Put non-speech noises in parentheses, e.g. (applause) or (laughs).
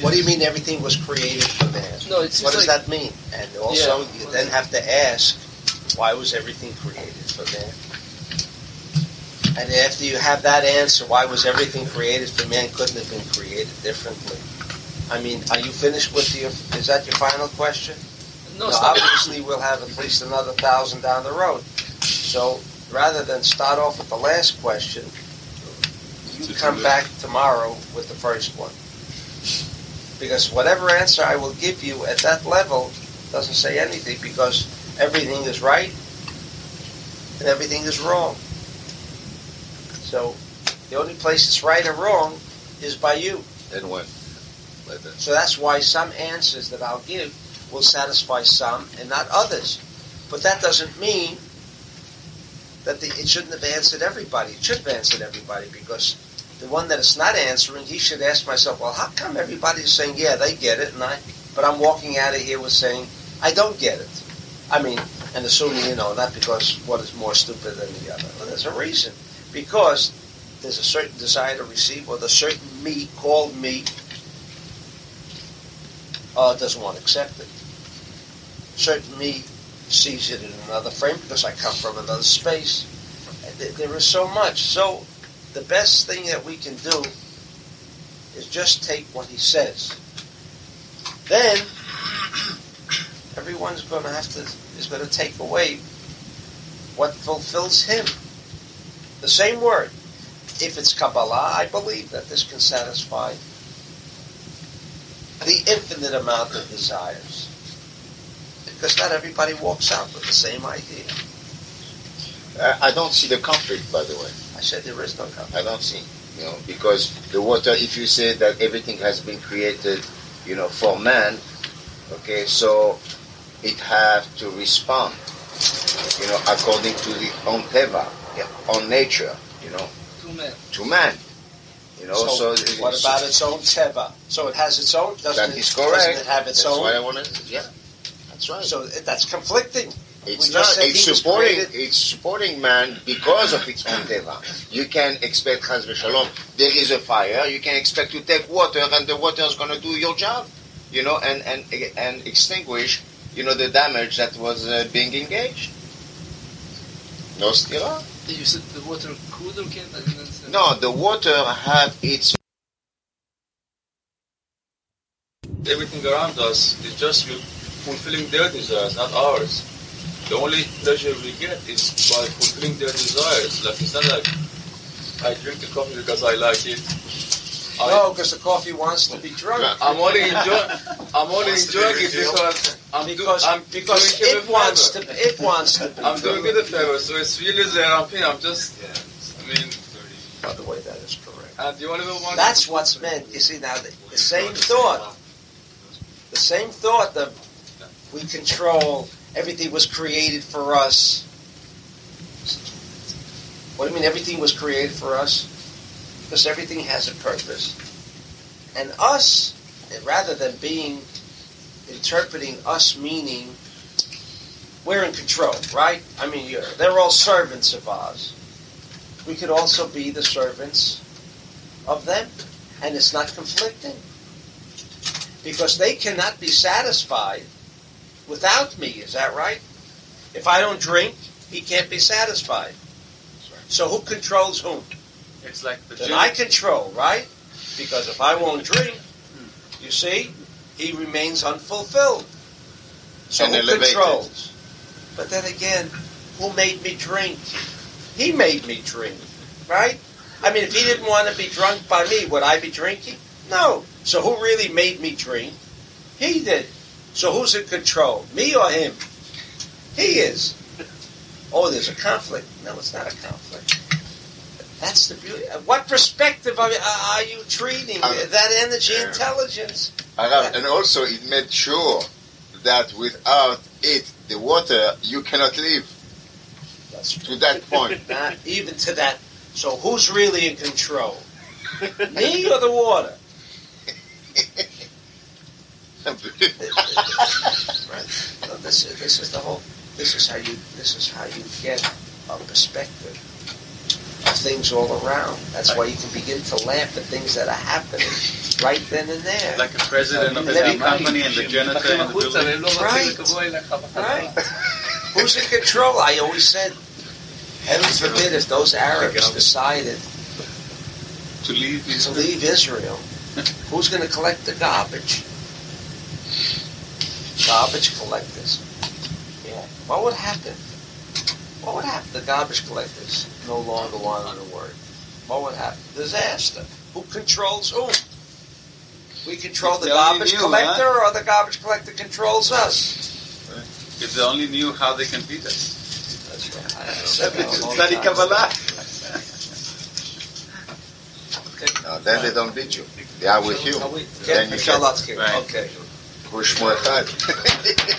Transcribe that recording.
What do you mean everything was created for man? No, it's What does like, that mean? And also, Yeah. you then have to ask, why was everything created for man? And after you have that answer, why was everything created for man? Couldn't have been created differently. I mean, are you finished with your? Is that your final question? no, No, obviously, we'll have at least another thousand down the road. So rather than start off with the last question, you come back tomorrow with the first one. Because whatever answer I will give you at that level doesn't say anything because everything is right and everything is wrong. So the only place it's right or wrong is by you. And when? Like that. So that's why some answers that I'll give will satisfy some and not others. But that doesn't mean that the, it shouldn't have answered everybody. It should have answered everybody because the one that it's not answering, he should ask myself, well, how come everybody's saying, yeah, they get it, and I, but I'm walking out of here with saying, I don't get it. I mean, and assuming, you know, not because one is more stupid than the other. Well, there's a reason. Because there's a certain desire to receive, or the certain me called me uh, doesn't want to accept it. Certain me sees it in another frame because I come from another space. There is so much. So the best thing that we can do is just take what he says. Then everyone's going to have to is going to take away what fulfills him. The same word. If it's Kabbalah, I believe that this can satisfy the infinite amount of desires. Because not everybody walks out with the same idea. Uh, I don't see the conflict, by the way. I said there is no conflict. I don't see, you know, because the water, if you say that everything has been created, you know, for man, okay, so it has to respond, you know, according to the own teva, yeah, on nature, you know, two men. to man, you know. So, So, what about its own teva? So it has its own. Doesn't That it, is correct. Doesn't it have its That's own? what I want to. Yeah, that's right. So it- that's conflicting. It's We not. It's supporting. It's supporting man because of its own teva. You can expect Chaz v'shalom. There is a fire. You can expect to take water, and the water is going to do your job, you know, and and and extinguish, you know, the damage that was uh, being engaged. No stira. You said the water cooled or came? I didn't. No, the water have its. everything around us is just fulfilling their desires, not ours. The only pleasure we get is by fulfilling their desires. Like it's not like I drink the coffee because I like it. I, No, because the coffee wants to be drunk. I'm only enjoying. I'm only Wants to be enjoying it because I'm, do, Because I'm because doing it wants to. It wants to. Be I'm doing drunk. it a favor, so it's really there. I'm. I'm just. Yeah. I mean, By the way, that is correct. Uh, and you only want. That's what's meant. You see now, the, the same thought, the same thought that we control. Everything was created for us. What do you mean? Everything was created for us? Because everything has a purpose, and us, rather than being interpreting us meaning we're in control, right? I mean, they're all servants of ours. We could also be the servants of them, and it's not conflicting. Because they cannot be satisfied without me, is that right? If I don't drink, he can't be satisfied. So who controls whom? It's like the Then. I control, right? Because if I won't drink, hmm. you see, he remains unfulfilled. So And who elevated. controls? But then again, who made me drink? He made me drink, right? I mean, if he didn't want to be drunk by me, would I be drinking? No. So who really made me drink? He did. So who's in control? Me or him? He is. Oh, there's a conflict. No, it's not a conflict. That's the beauty. What perspective are, are you treating that energy yeah. intelligence? And also it made sure that without it, the water, you cannot live That's to that point. (laughs) Not even to that. So who's really in control? (laughs) Me or the water? right? This is this is the whole. This is how you. This is how you get a perspective of things all around. That's right. why you can begin to laugh at things that are happening right then and there. Like a president of a company and the janitor the building. Right. right. Who's in control? I always said, heaven forbid if those Arabs decided to leave Israel. to leave Israel. Who's going to collect the garbage? Garbage collectors. Yeah. What would happen? What would happen? The garbage collectors no longer wanted to work. What would happen? Disaster. Who controls who? We control the garbage knew, collector, or the garbage collector controls us? If they only knew how they can beat us. That's right. I said that a long Study time Kabbalah. (laughs) No, then they don't beat you. They are with you. ago. Are we- Then you Michelle can- Lutzke. Right. Okay. Bush Mortad.